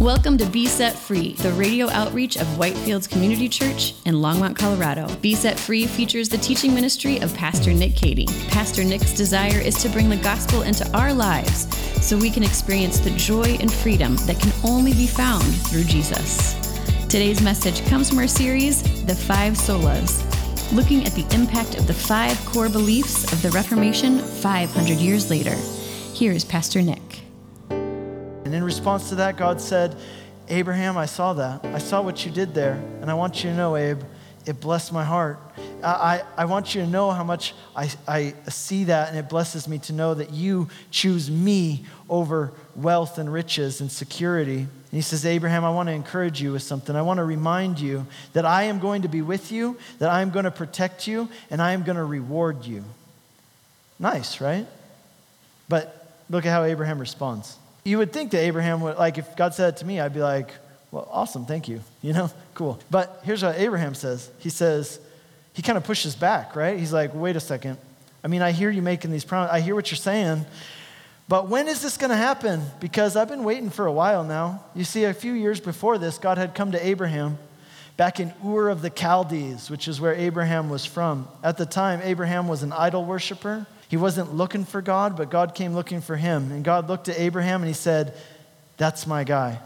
Welcome to Be Set Free, the radio outreach of Whitefields Community Church in Longmont, Colorado. Be Set Free features the teaching ministry of Pastor Nick Cady. Pastor Nick's desire is to bring the gospel into our lives so we can experience the joy and freedom that can only be found through Jesus. Today's message comes from our series, The Five Solas, looking at the impact of the five core beliefs of the Reformation 500 years later. Here is Pastor Nick. In response to that, God said, Abraham, I saw that. I saw what you did there. And I want you to know, Abe, it blessed my heart. I, I, I, want you to know how much I, I see that, and it blesses me to know that you choose me over wealth and riches and security. And he says, Abraham, I want to encourage you with something. I want to remind you that I am going to be with you, that I am going to protect you, and I am going to reward you. Nice, right? But look at how Abraham responds you would think that Abraham would, like, if God said it to me, I'd be like, well, awesome, thank you, you know, cool. But here's what Abraham says He says, he kind of pushes back, right? He's like, wait a second. I mean, I hear you making these promises, I hear what you're saying, but when is this going to happen? Because I've been waiting for a while now. You see, a few years before this, God had come to Abraham back in Ur of the Chaldees, which is where Abraham was from. At the time, Abraham was an idol worshiper. He wasn't looking for God, but God came looking for him. And God looked at Abraham and he said, That's my guy.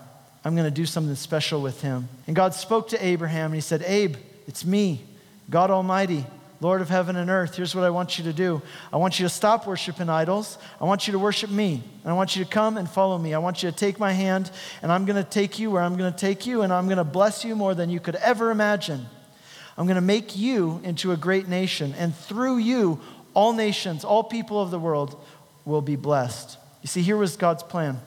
I'm going to do something special with him. And God spoke to Abraham and he said, Abe, it's me, God Almighty, Lord of heaven and earth. Here's what I want you to do I want you to stop worshiping idols. I want you to worship me. And I want you to come and follow me. I want you to take my hand, and I'm going to take you where I'm going to take you, and I'm going to bless you more than you could ever imagine. I'm going to make you into a great nation, and through you, all nations, all people of the world will be blessed. You see, here was God's plan.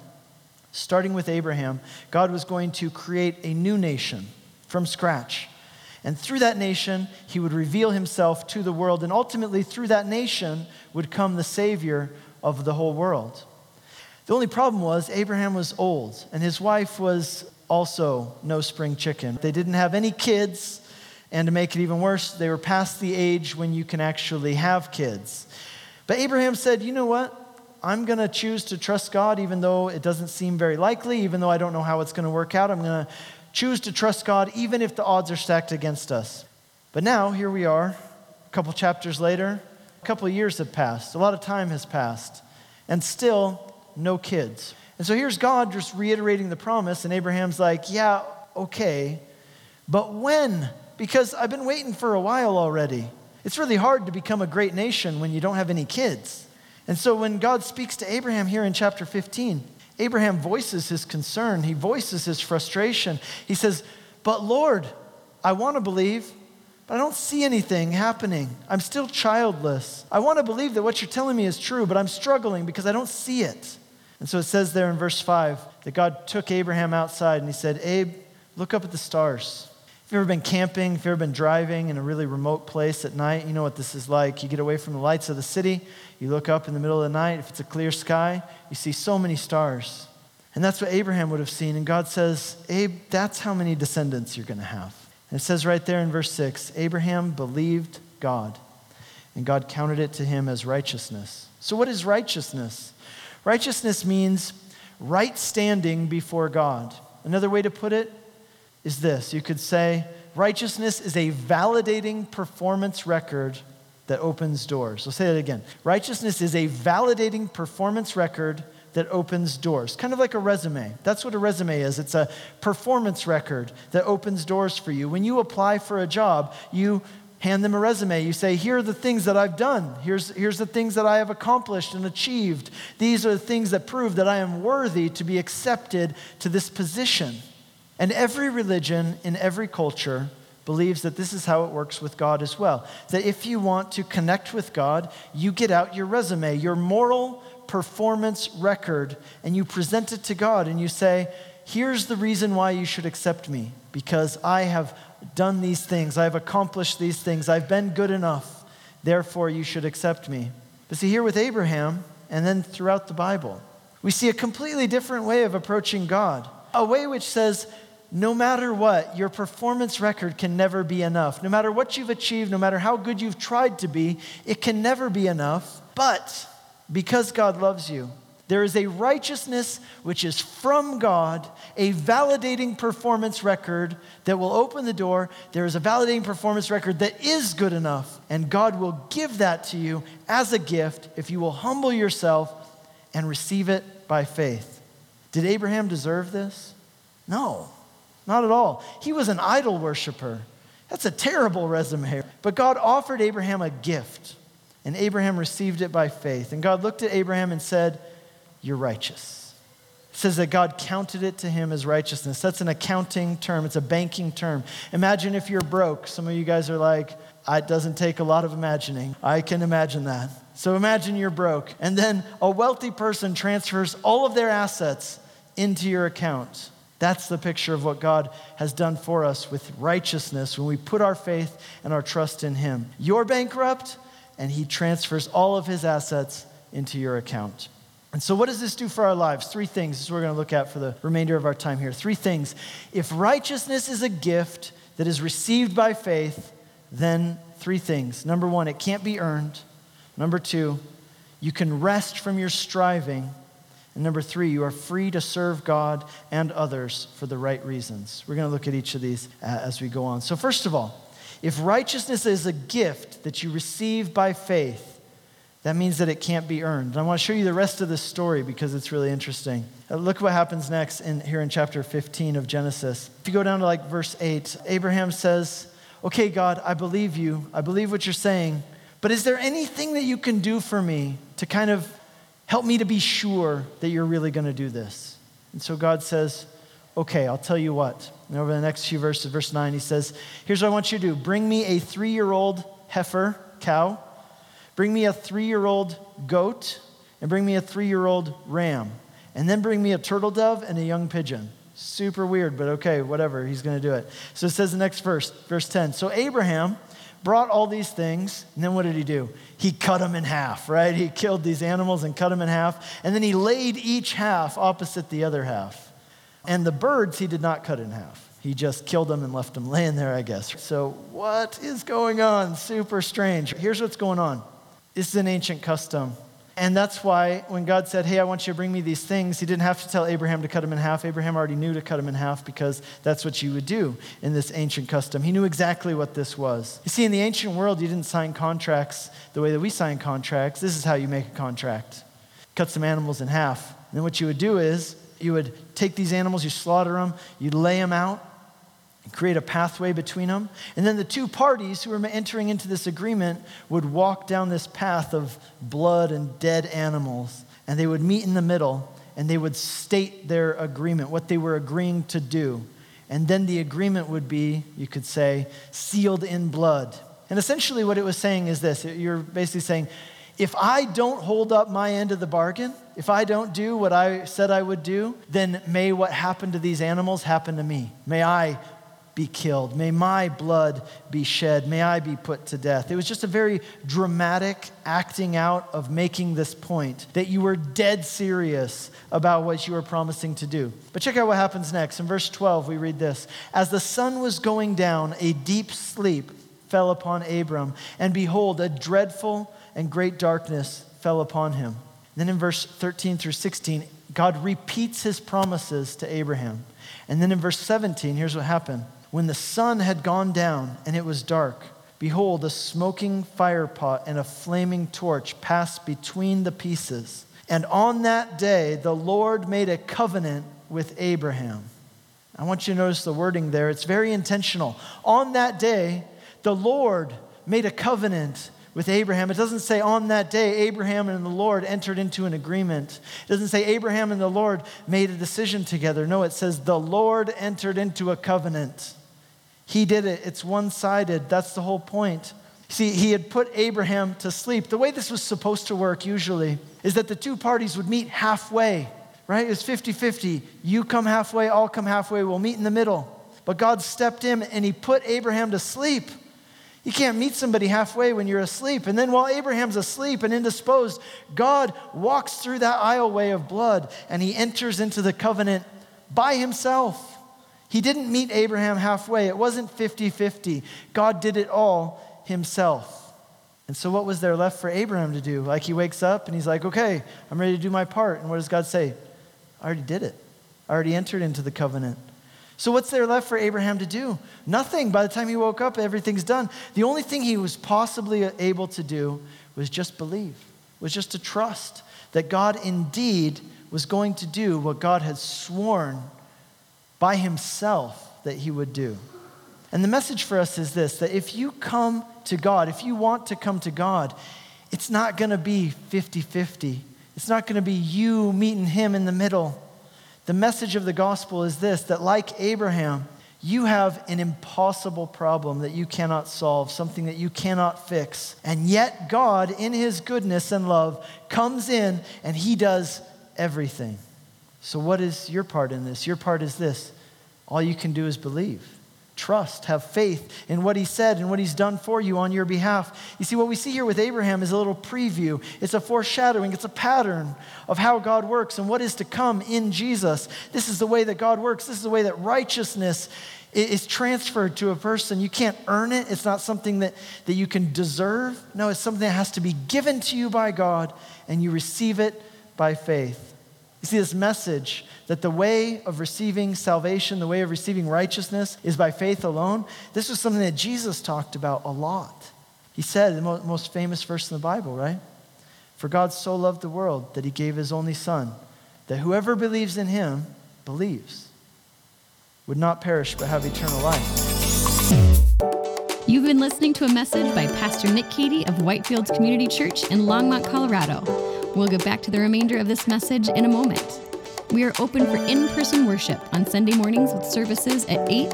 Starting with Abraham, God was going to create a new nation from scratch. And through that nation, he would reveal himself to the world. And ultimately, through that nation would come the Savior of the whole world. The only problem was Abraham was old, and his wife was also no spring chicken. They didn't have any kids, and to make it even worse, they were past the age when you can actually have kids. But Abraham said, You know what? I'm going to choose to trust God even though it doesn't seem very likely, even though I don't know how it's going to work out. I'm going to choose to trust God even if the odds are stacked against us. But now, here we are, a couple chapters later, a couple years have passed, a lot of time has passed, and still no kids. And so here's God just reiterating the promise, and Abraham's like, Yeah, okay, but when because I've been waiting for a while already. It's really hard to become a great nation when you don't have any kids. And so when God speaks to Abraham here in chapter 15, Abraham voices his concern, he voices his frustration. He says, But Lord, I want to believe, but I don't see anything happening. I'm still childless. I want to believe that what you're telling me is true, but I'm struggling because I don't see it. And so it says there in verse 5 that God took Abraham outside and he said, Abe, look up at the stars you've ever been camping, if you've ever been driving in a really remote place at night, you know what this is like. You get away from the lights of the city, you look up in the middle of the night, if it's a clear sky, you see so many stars. And that's what Abraham would have seen. And God says, Abe, that's how many descendants you're going to have. And it says right there in verse 6 Abraham believed God, and God counted it to him as righteousness. So, what is righteousness? Righteousness means right standing before God. Another way to put it is this you could say, righteousness is a validating performance record that opens doors. I'll say that again. Righteousness is a validating performance record that opens doors, kind of like a resume. That's what a resume is it's a performance record that opens doors for you. When you apply for a job, you hand them a resume. You say, Here are the things that I've done. Here's, here's the things that I have accomplished and achieved. These are the things that prove that I am worthy to be accepted to this position. And every religion in every culture believes that this is how it works with God as well. That if you want to connect with God, you get out your resume, your moral performance record, and you present it to God and you say, Here's the reason why you should accept me because I have done these things, I've accomplished these things, I've been good enough, therefore you should accept me. But see, here with Abraham, and then throughout the Bible, we see a completely different way of approaching God. A way which says, no matter what, your performance record can never be enough. No matter what you've achieved, no matter how good you've tried to be, it can never be enough. But because God loves you, There is a righteousness which is from God, a validating performance record that will open the door. There is a validating performance record that is good enough, and God will give that to you as a gift if you will humble yourself and receive it by faith. Did Abraham deserve this? No, not at all. He was an idol worshiper. That's a terrible resume. But God offered Abraham a gift, and Abraham received it by faith. And God looked at Abraham and said, You're righteous. It says that God counted it to him as righteousness. That's an accounting term, it's a banking term. Imagine if you're broke. Some of you guys are like, ah, it doesn't take a lot of imagining. I can imagine that. So imagine you're broke, and then a wealthy person transfers all of their assets into your account. That's the picture of what God has done for us with righteousness when we put our faith and our trust in Him. You're bankrupt, and He transfers all of His assets into your account. And so, what does this do for our lives? Three things. This is what we're going to look at for the remainder of our time here. Three things. If righteousness is a gift that is received by faith, then three things. Number one, it can't be earned. Number two, you can rest from your striving. And number three, you are free to serve God and others for the right reasons. We're going to look at each of these uh, as we go on. So, first of all, if righteousness is a gift that you receive by faith, that means that it can't be earned. And I want to show you the rest of this story because it's really interesting. Uh, look what happens next in, here in chapter 15 of Genesis. If you go down to like verse 8, Abraham says, Okay, God, I believe you. I believe what you're saying. But is there anything that you can do for me to kind of Help me to be sure that you're really going to do this. And so God says, Okay, I'll tell you what. And over the next few verses, verse 9, he says, Here's what I want you to do bring me a three year old heifer, cow, bring me a three year old goat, and bring me a three year old ram, and then bring me a turtle dove and a young pigeon. Super weird, but okay, whatever. He's going to do it. So it says the next verse, verse 10. So Abraham brought all these things, and then what did he do? He cut them in half, right? He killed these animals and cut them in half, and then he laid each half opposite the other half. And the birds he did not cut in half. He just killed them and left them laying there, I guess. So, what is going on? Super strange. Here's what's going on this is an ancient custom. And that's why when God said, Hey, I want you to bring me these things, he didn't have to tell Abraham to cut them in half. Abraham already knew to cut them in half because that's what you would do in this ancient custom. He knew exactly what this was. You see, in the ancient world, you didn't sign contracts the way that we sign contracts. This is how you make a contract cut some animals in half. And then what you would do is you would take these animals, you slaughter them, you lay them out, create a pathway between them. And then the two parties who were entering into this agreement would walk down this path of blood and dead animals, and they would meet in the middle and they would state their agreement, what they were agreeing to do. And then the agreement would be, you could say, sealed in blood. And essentially, what it was saying is this you're basically saying, if I don't hold up my end of the bargain, if I don't do what I said I would do, then may what happened to these animals happen to me. May I be killed. May my blood be shed. May I be put to death. It was just a very dramatic acting out of making this point that you were dead serious about what you were promising to do. But check out what happens next. In verse 12, we read this As the sun was going down, a deep sleep fell upon Abram, and behold, a dreadful and great darkness fell upon him. Then in verse 13 through 16, God repeats his promises to Abraham. And then in verse 17, here's what happened. When the sun had gone down and it was dark, behold, a smoking firepot and a flaming torch passed between the pieces. And on that day, the Lord made a covenant with Abraham. I want you to notice the wording there. It's very intentional. On that day, the Lord made a covenant with Abraham. It doesn't say on that day, Abraham and the Lord entered into an agreement. It doesn't say Abraham and the Lord made a decision together. No, it says the Lord entered into a covenant. He did it. It's one sided. That's the whole point. See, he had put Abraham to sleep. The way this was supposed to work usually is that the two parties would meet halfway, right? It was 50 50. You come halfway, I'll come halfway, we'll meet in the middle. But God stepped in and he put Abraham to sleep. You can't meet somebody halfway when you're asleep. And then while Abraham's asleep and indisposed, God walks through that aisleway of blood and he enters into the covenant by himself. He didn't meet Abraham halfway. It wasn't 50 50. God did it all himself. And so, what was there left for Abraham to do? Like, he wakes up and he's like, okay, I'm ready to do my part. And what does God say? I already did it, I already entered into the covenant. So, what's there left for Abraham to do? Nothing. By the time he woke up, everything's done. The only thing he was possibly able to do was just believe, was just to trust that God indeed was going to do what God had sworn by himself that he would do. And the message for us is this that if you come to God, if you want to come to God, it's not going to be 50 50. It's not going to be you meeting him in the middle. The message of the gospel is this that, like Abraham, you have an impossible problem that you cannot solve, something that you cannot fix. And yet, God, in His goodness and love, comes in and He does everything. So, what is your part in this? Your part is this all you can do is believe. Trust, have faith in what he said and what he's done for you on your behalf. You see, what we see here with Abraham is a little preview. It's a foreshadowing, it's a pattern of how God works and what is to come in Jesus. This is the way that God works. This is the way that righteousness is transferred to a person. You can't earn it, it's not something that, that you can deserve. No, it's something that has to be given to you by God, and you receive it by faith. You see, this message that the way of receiving salvation, the way of receiving righteousness is by faith alone, this was something that Jesus talked about a lot. He said, the most famous verse in the Bible, right? For God so loved the world that he gave his only Son, that whoever believes in him believes, would not perish but have eternal life. You've been listening to a message by Pastor Nick Cady of Whitefields Community Church in Longmont, Colorado. We'll get back to the remainder of this message in a moment. We are open for in-person worship on Sunday mornings with services at 8,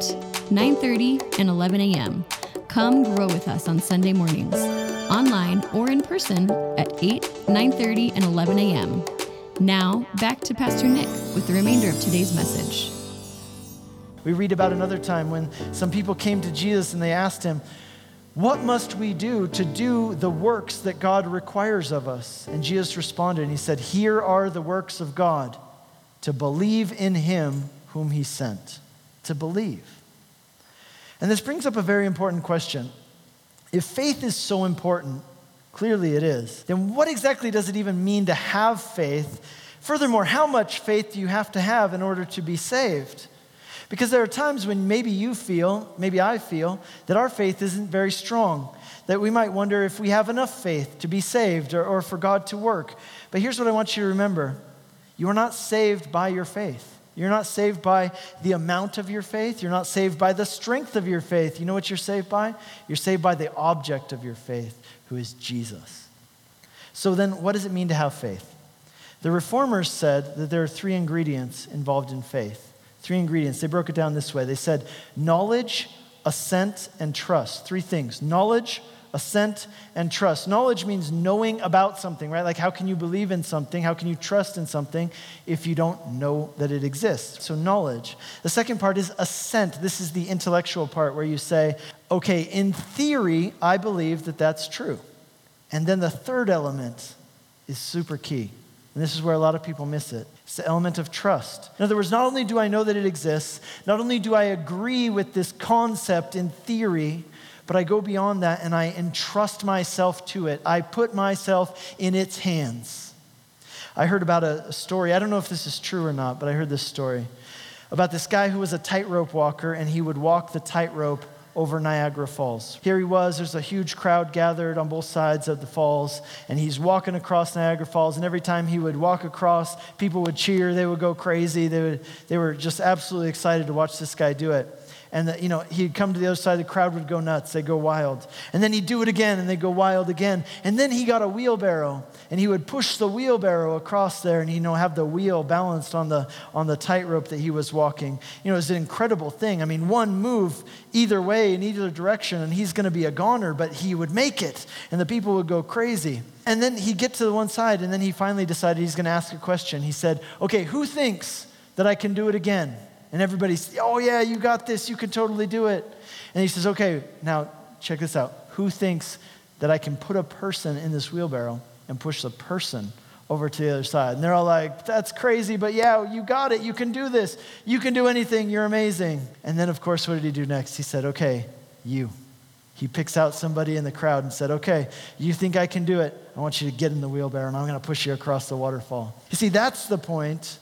9:30, and 11 a.m. Come grow with us on Sunday mornings, online or in person at 8, 9:30, and 11 a.m. Now, back to Pastor Nick with the remainder of today's message. We read about another time when some people came to Jesus and they asked him, what must we do to do the works that God requires of us? And Jesus responded and he said, Here are the works of God to believe in him whom he sent. To believe. And this brings up a very important question. If faith is so important, clearly it is, then what exactly does it even mean to have faith? Furthermore, how much faith do you have to have in order to be saved? Because there are times when maybe you feel, maybe I feel, that our faith isn't very strong, that we might wonder if we have enough faith to be saved or, or for God to work. But here's what I want you to remember you are not saved by your faith. You're not saved by the amount of your faith. You're not saved by the strength of your faith. You know what you're saved by? You're saved by the object of your faith, who is Jesus. So then, what does it mean to have faith? The reformers said that there are three ingredients involved in faith. Three ingredients. They broke it down this way. They said knowledge, assent, and trust. Three things knowledge, assent, and trust. Knowledge means knowing about something, right? Like, how can you believe in something? How can you trust in something if you don't know that it exists? So, knowledge. The second part is assent. This is the intellectual part where you say, okay, in theory, I believe that that's true. And then the third element is super key. And this is where a lot of people miss it. It's the element of trust. In other words, not only do I know that it exists, not only do I agree with this concept in theory, but I go beyond that and I entrust myself to it. I put myself in its hands. I heard about a story, I don't know if this is true or not, but I heard this story about this guy who was a tightrope walker and he would walk the tightrope over Niagara Falls. Here he was, there's a huge crowd gathered on both sides of the falls, and he's walking across Niagara Falls. And every time he would walk across, people would cheer, they would go crazy, they, would, they were just absolutely excited to watch this guy do it. And, the, you know, he'd come to the other side, the crowd would go nuts, they'd go wild. And then he'd do it again, and they'd go wild again. And then he got a wheelbarrow, and he would push the wheelbarrow across there, and, you know, have the wheel balanced on the, on the tightrope that he was walking. You know, it was an incredible thing. I mean, one move either way, in either direction, and he's going to be a goner, but he would make it, and the people would go crazy. And then he'd get to the one side, and then he finally decided he's going to ask a question. He said, Okay, who thinks that I can do it again? And everybody's, oh, yeah, you got this. You can totally do it. And he says, okay, now check this out. Who thinks that I can put a person in this wheelbarrow and push the person over to the other side? And they're all like, that's crazy, but yeah, you got it. You can do this. You can do anything. You're amazing. And then, of course, what did he do next? He said, okay, you. He picks out somebody in the crowd and said, Okay, you think I can do it? I want you to get in the wheelbarrow and I'm going to push you across the waterfall. You see, that's the point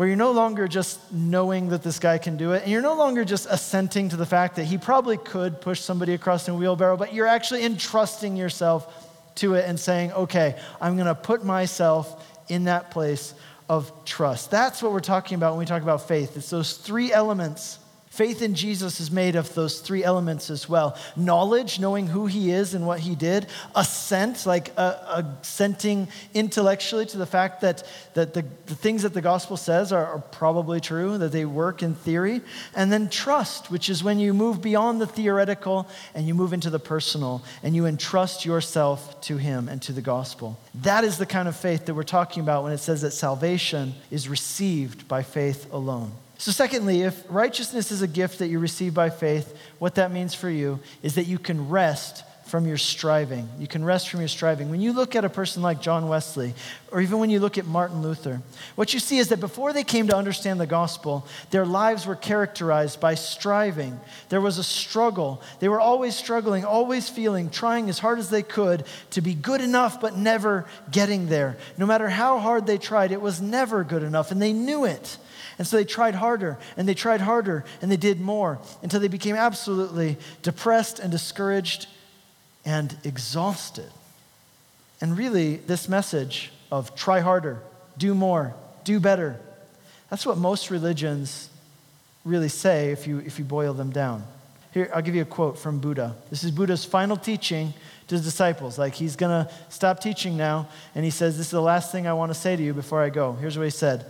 where you're no longer just knowing that this guy can do it, and you're no longer just assenting to the fact that he probably could push somebody across in a wheelbarrow, but you're actually entrusting yourself to it and saying, Okay, I'm to put myself in that place of trust. That's what we're talking about when we talk about faith. It's those three elements Faith in Jesus is made of those three elements as well knowledge, knowing who he is and what he did, assent, like uh, assenting intellectually to the fact that, that the, the things that the gospel says are, are probably true, that they work in theory, and then trust, which is when you move beyond the theoretical and you move into the personal and you entrust yourself to him and to the gospel. That is the kind of faith that we're talking about when it says that salvation is received by faith alone. So, secondly, if righteousness is a gift that you receive by faith, what that means for you is that you can rest from your striving. You can rest from your striving. When you look at a person like John Wesley, or even when you look at Martin Luther, what you see is that before they came to understand the gospel, their lives were characterized by striving. There was a struggle. They were always struggling, always feeling, trying as hard as they could to be good enough, but never getting there. No matter how hard they tried, it was never good enough, and they knew it. And so they tried harder and they tried harder and they did more until they became absolutely depressed and discouraged and exhausted. And really, this message of try harder, do more, do better, that's what most religions really say if you, if you boil them down. Here, I'll give you a quote from Buddha. This is Buddha's final teaching to his disciples. Like, he's going to stop teaching now, and he says, This is the last thing I want to say to you before I go. Here's what he said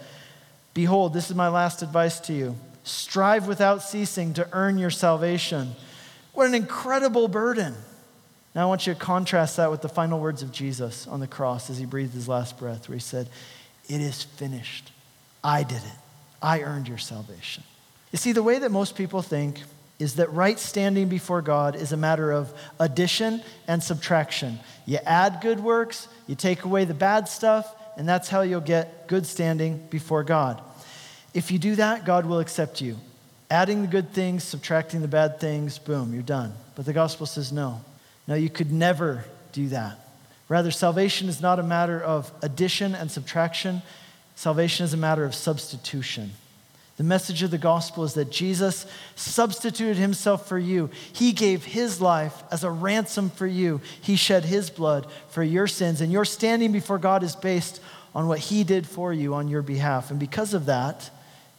Behold, this is my last advice to you strive without ceasing to earn your salvation. What an incredible burden. Now, I want you to contrast that with the final words of Jesus on the cross as he breathed his last breath, where he said, It is finished. I did it. I earned your salvation. You see, the way that most people think is that right standing before God is a matter of addition and subtraction. You add good works, you take away the bad stuff, and that's how you'll get good standing before God. If you do that, God will accept you. Adding the good things, subtracting the bad things, boom, you're done. But the gospel says no. No, you could never do that. Rather, salvation is not a matter of addition and subtraction, salvation is a matter of substitution. The message of the gospel is that Jesus substituted himself for you. He gave his life as a ransom for you. He shed his blood for your sins. And your standing before God is based on what he did for you on your behalf. And because of that,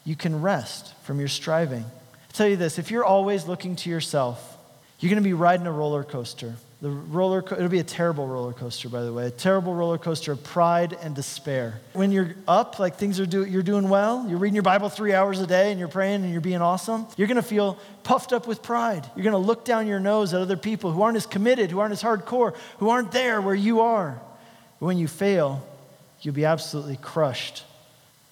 you can rest from your striving. I'll tell you this if you're always looking to yourself, you're going to be riding a roller coaster. The roller co- it'll be a terrible roller coaster, by the way, a terrible roller coaster of pride and despair. When you're up, like things are do, you're doing well, you're reading your Bible three hours a day and you're praying and you're being awesome, you're gonna feel puffed up with pride. You're gonna look down your nose at other people who aren't as committed, who aren't as hardcore, who aren't there where you are. But when you fail, you'll be absolutely crushed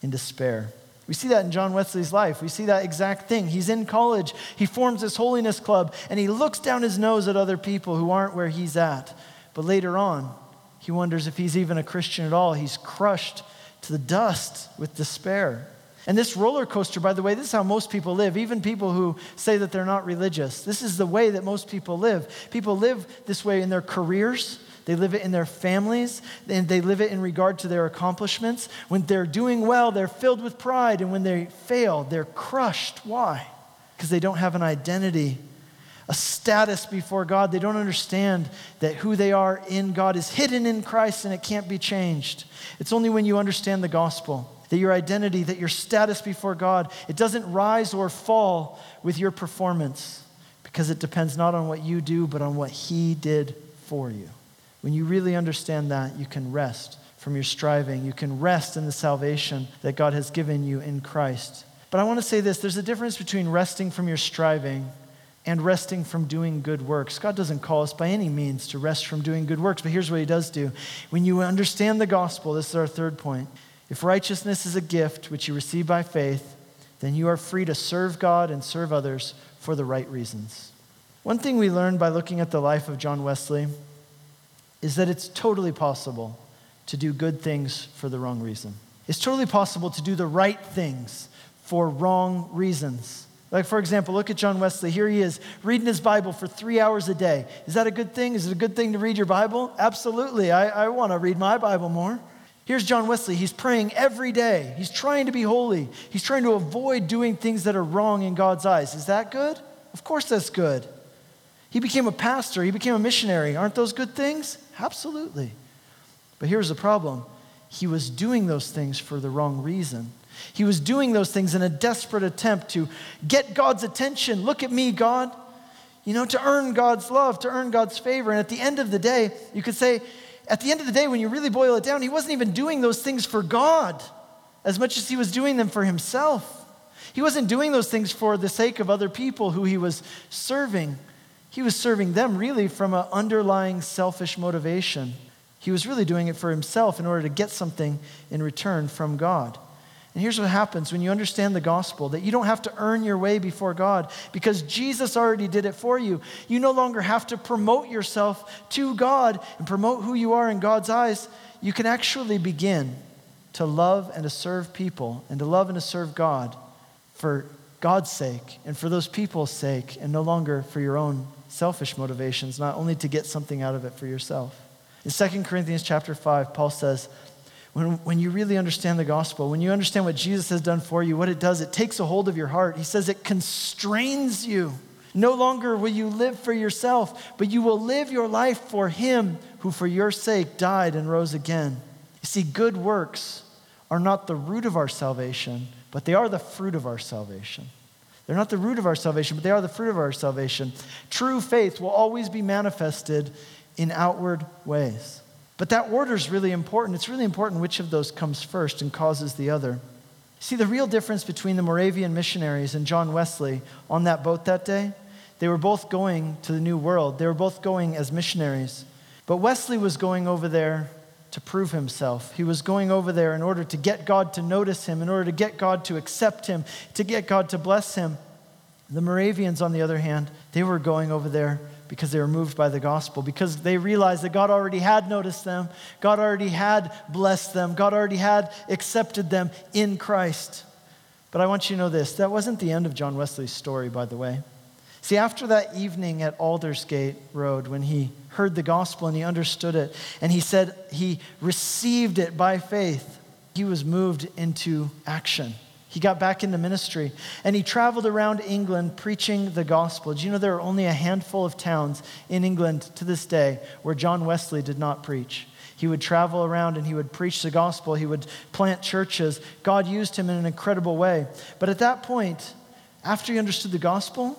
in despair. We see that in John Wesley's life. We see that exact thing. He's in college, he forms this holiness club, and he looks down his nose at other people who aren't where he's at. But later on, he wonders if he's even a Christian at all. He's crushed to the dust with despair. And this roller coaster, by the way, this is how most people live, even people who say that they're not religious. This is the way that most people live. People live this way in their careers, they live it in their families, and they live it in regard to their accomplishments. When they're doing well, they're filled with pride, and when they fail, they're crushed. Why? Because they don't have an identity, a status before God. They don't understand that who they are in God is hidden in Christ and it can't be changed. It's only when you understand the gospel that your identity, that your status before God, it doesn't rise or fall with your performance because it depends not on what you do, but on what He did for you. When you really understand that, you can rest from your striving. You can rest in the salvation that God has given you in Christ. But I want to say this there's a difference between resting from your striving and resting from doing good works. God doesn't call us by any means to rest from doing good works, but here's what He does do. When you understand the gospel, this is our third point. If righteousness is a gift which you receive by faith, then you are free to serve God and serve others for the right reasons. One thing we learned by looking at the life of John Wesley is that it's totally possible to do good things for the wrong reason. It's totally possible to do the right things for wrong reasons. Like, for example, look at John Wesley. Here he is reading his Bible for three hours a day. Is that a good thing? Is it a good thing to read your Bible? Absolutely. I, I want to read my Bible more. Here's John Wesley. He's praying every day. He's trying to be holy. He's trying to avoid doing things that are wrong in God's eyes. Is that good? Of course, that's good. He became a pastor, he became a missionary. Aren't those good things? Absolutely. But here's the problem he was doing those things for the wrong reason. He was doing those things in a desperate attempt to get God's attention. Look at me, God. You know, to earn God's love, to earn God's favor. And at the end of the day, you could say, at the end of the day, when you really boil it down, he wasn't even doing those things for God as much as he was doing them for himself. He wasn't doing those things for the sake of other people who he was serving. He was serving them really from an underlying selfish motivation. He was really doing it for himself in order to get something in return from God. And here's what happens when you understand the gospel that you don't have to earn your way before God because Jesus already did it for you. You no longer have to promote yourself to God and promote who you are in God's eyes. You can actually begin to love and to serve people and to love and to serve God for God's sake and for those people's sake and no longer for your own selfish motivations, not only to get something out of it for yourself. In 2 Corinthians chapter 5, Paul says, when, when you really understand the gospel, when you understand what Jesus has done for you, what it does, it takes a hold of your heart. He says it constrains you. No longer will you live for yourself, but you will live your life for Him who for your sake died and rose again. You see, good works are not the root of our salvation, but they are the fruit of our salvation. They're not the root of our salvation, but they are the fruit of our salvation. True faith will always be manifested in outward ways. But that order is really important. It's really important which of those comes first and causes the other. See, the real difference between the Moravian missionaries and John Wesley on that boat that day, they were both going to the New World. They were both going as missionaries. But Wesley was going over there to prove himself. He was going over there in order to get God to notice him, in order to get God to accept him, to get God to bless him. The Moravians, on the other hand, they were going over there because they were moved by the gospel, because they realized that God already had noticed them, God already had blessed them, God already had accepted them in Christ. But I want you to know this that wasn't the end of John Wesley's story, by the way. See, after that evening at Aldersgate Road, when he heard the gospel and he understood it, and he said he received it by faith, he was moved into action. He got back into ministry and he traveled around England preaching the gospel. Do you know there are only a handful of towns in England to this day where John Wesley did not preach? He would travel around and he would preach the gospel. He would plant churches. God used him in an incredible way. But at that point, after he understood the gospel,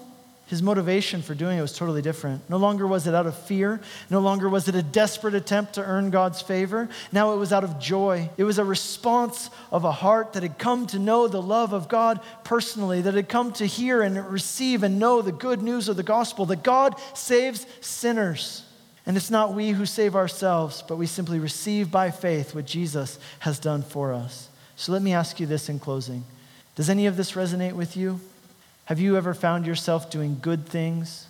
his motivation for doing it was totally different. No longer was it out of fear. No longer was it a desperate attempt to earn God's favor. Now it was out of joy. It was a response of a heart that had come to know the love of God personally, that had come to hear and receive and know the good news of the gospel that God saves sinners. And it's not we who save ourselves, but we simply receive by faith what Jesus has done for us. So let me ask you this in closing Does any of this resonate with you? Have you ever found yourself doing good things,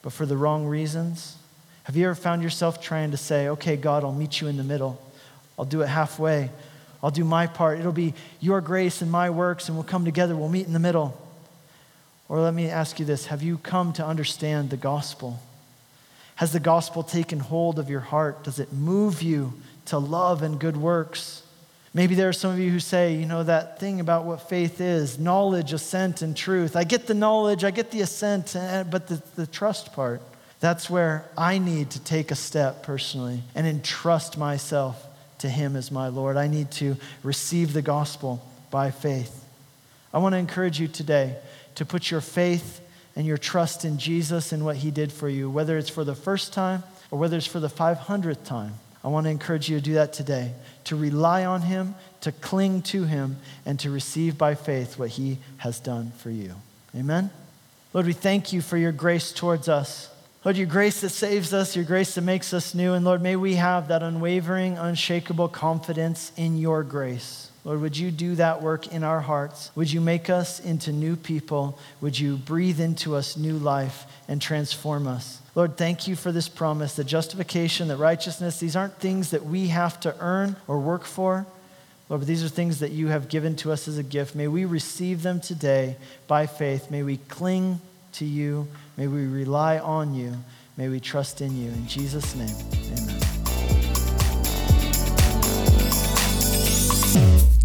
but for the wrong reasons? Have you ever found yourself trying to say, okay, God, I'll meet you in the middle? I'll do it halfway. I'll do my part. It'll be your grace and my works, and we'll come together. We'll meet in the middle. Or let me ask you this Have you come to understand the gospel? Has the gospel taken hold of your heart? Does it move you to love and good works? Maybe there are some of you who say, you know, that thing about what faith is knowledge, assent, and truth. I get the knowledge, I get the assent, but the, the trust part, that's where I need to take a step personally and entrust myself to Him as my Lord. I need to receive the gospel by faith. I want to encourage you today to put your faith and your trust in Jesus and what He did for you, whether it's for the first time or whether it's for the 500th time. I want to encourage you to do that today, to rely on Him, to cling to Him, and to receive by faith what He has done for you. Amen? Lord, we thank you for your grace towards us. Lord, your grace that saves us, your grace that makes us new. And Lord, may we have that unwavering, unshakable confidence in your grace. Lord, would you do that work in our hearts? Would you make us into new people? Would you breathe into us new life and transform us? Lord, thank you for this promise the justification, the righteousness, these aren't things that we have to earn or work for, Lord, but these are things that you have given to us as a gift. May we receive them today by faith. May we cling to you. May we rely on you. May we trust in you. In Jesus' name, amen.